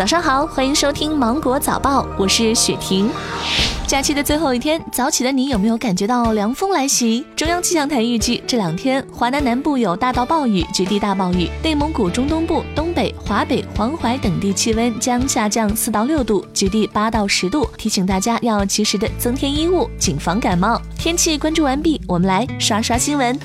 早上好，欢迎收听芒果早报，我是雪婷。假期的最后一天，早起的你有没有感觉到凉风来袭？中央气象台预计这两天华南南部有大到暴雨、局地大暴雨，内蒙古中东部、东北、华北、黄淮等地气温将下降四到六度，局地八到十度，提醒大家要及时的增添衣物，谨防感冒。天气关注完毕，我们来刷刷新闻。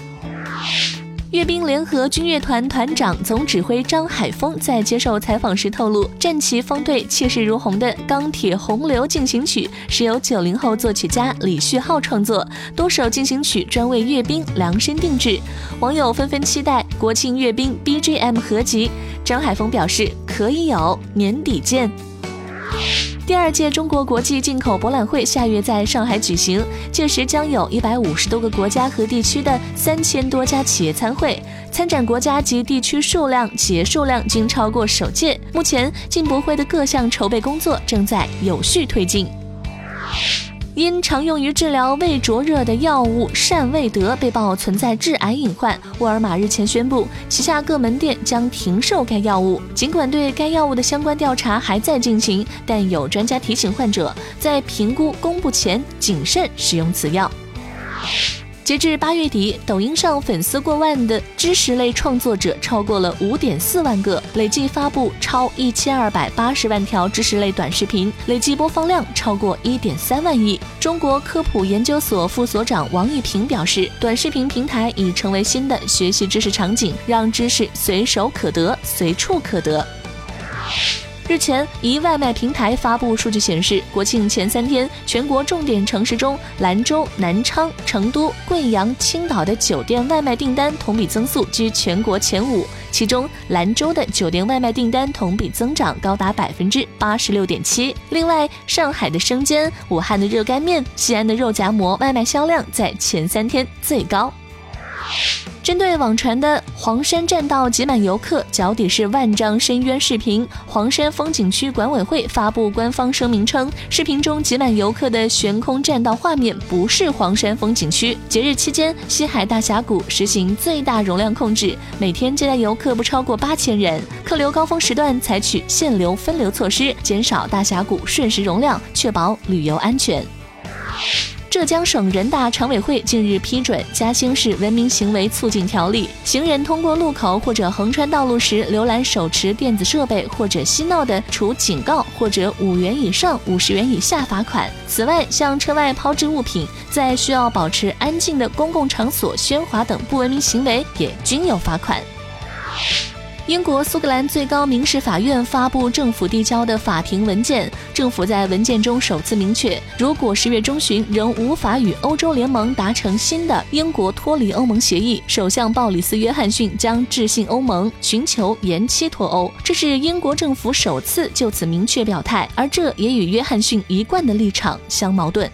阅兵联合军乐团团长、总指挥张海峰在接受采访时透露，战旗方队气势如虹的《钢铁洪流进行曲》是由九零后作曲家李旭浩创作，多首进行曲专为阅兵量身定制。网友纷纷期待国庆阅兵 BGM 合集。张海峰表示可以有，年底见。第二届中国国际进口博览会下月在上海举行，届时将有一百五十多个国家和地区的三千多家企业参会，参展国家及地区数量、企业数量均超过首届。目前进博会的各项筹备工作正在有序推进。因常用于治疗胃灼热的药物善胃得被曝存在致癌隐患，沃尔玛日前宣布，旗下各门店将停售该药物。尽管对该药物的相关调查还在进行，但有专家提醒患者，在评估公布前谨慎使用此药。截至八月底，抖音上粉丝过万的知识类创作者超过了五点四万个，累计发布超一千二百八十万条知识类短视频，累计播放量超过一点三万亿。中国科普研究所副所长王玉平表示，短视频平台已成为新的学习知识场景，让知识随手可得、随处可得。日前，一外卖平台发布数据显示，国庆前三天，全国重点城市中，兰州、南昌、成都、贵阳、青岛的酒店外卖订单同比增速居全国前五，其中兰州的酒店外卖订单同比增长高达百分之八十六点七。另外，上海的生煎、武汉的热干面、西安的肉夹馍外卖销量在前三天最高。针对网传的黄山栈道挤满游客，脚底是万丈深渊视频，黄山风景区管委会发布官方声明称，视频中挤满游客的悬空栈道画面不是黄山风景区。节日期间，西海大峡谷实行最大容量控制，每天接待游客不超过八千人，客流高峰时段采取限流分流措施，减少大峡谷瞬时容量，确保旅游安全。浙江省人大常委会近日批准《嘉兴市文明行为促进条例》，行人通过路口或者横穿道路时浏览手持电子设备或者嬉闹的，处警告或者五元以上五十元以下罚款。此外，向车外抛掷物品，在需要保持安静的公共场所喧哗等不文明行为，也均有罚款。英国苏格兰最高民事法院发布政府递交的法庭文件，政府在文件中首次明确，如果十月中旬仍无法与欧洲联盟达成新的英国脱离欧盟协议，首相鲍里斯·约翰逊将致信欧盟，寻求延期脱欧。这是英国政府首次就此明确表态，而这也与约翰逊一贯的立场相矛盾。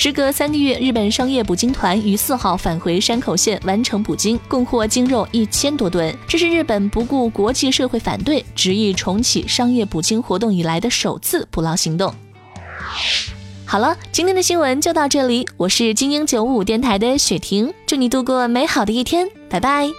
时隔三个月，日本商业捕鲸团于四号返回山口县完成捕鲸，共获鲸肉一千多吨。这是日本不顾国际社会反对，执意重启商业捕鲸活动以来的首次捕捞行动。好了，今天的新闻就到这里，我是精英九五电台的雪婷，祝你度过美好的一天，拜拜。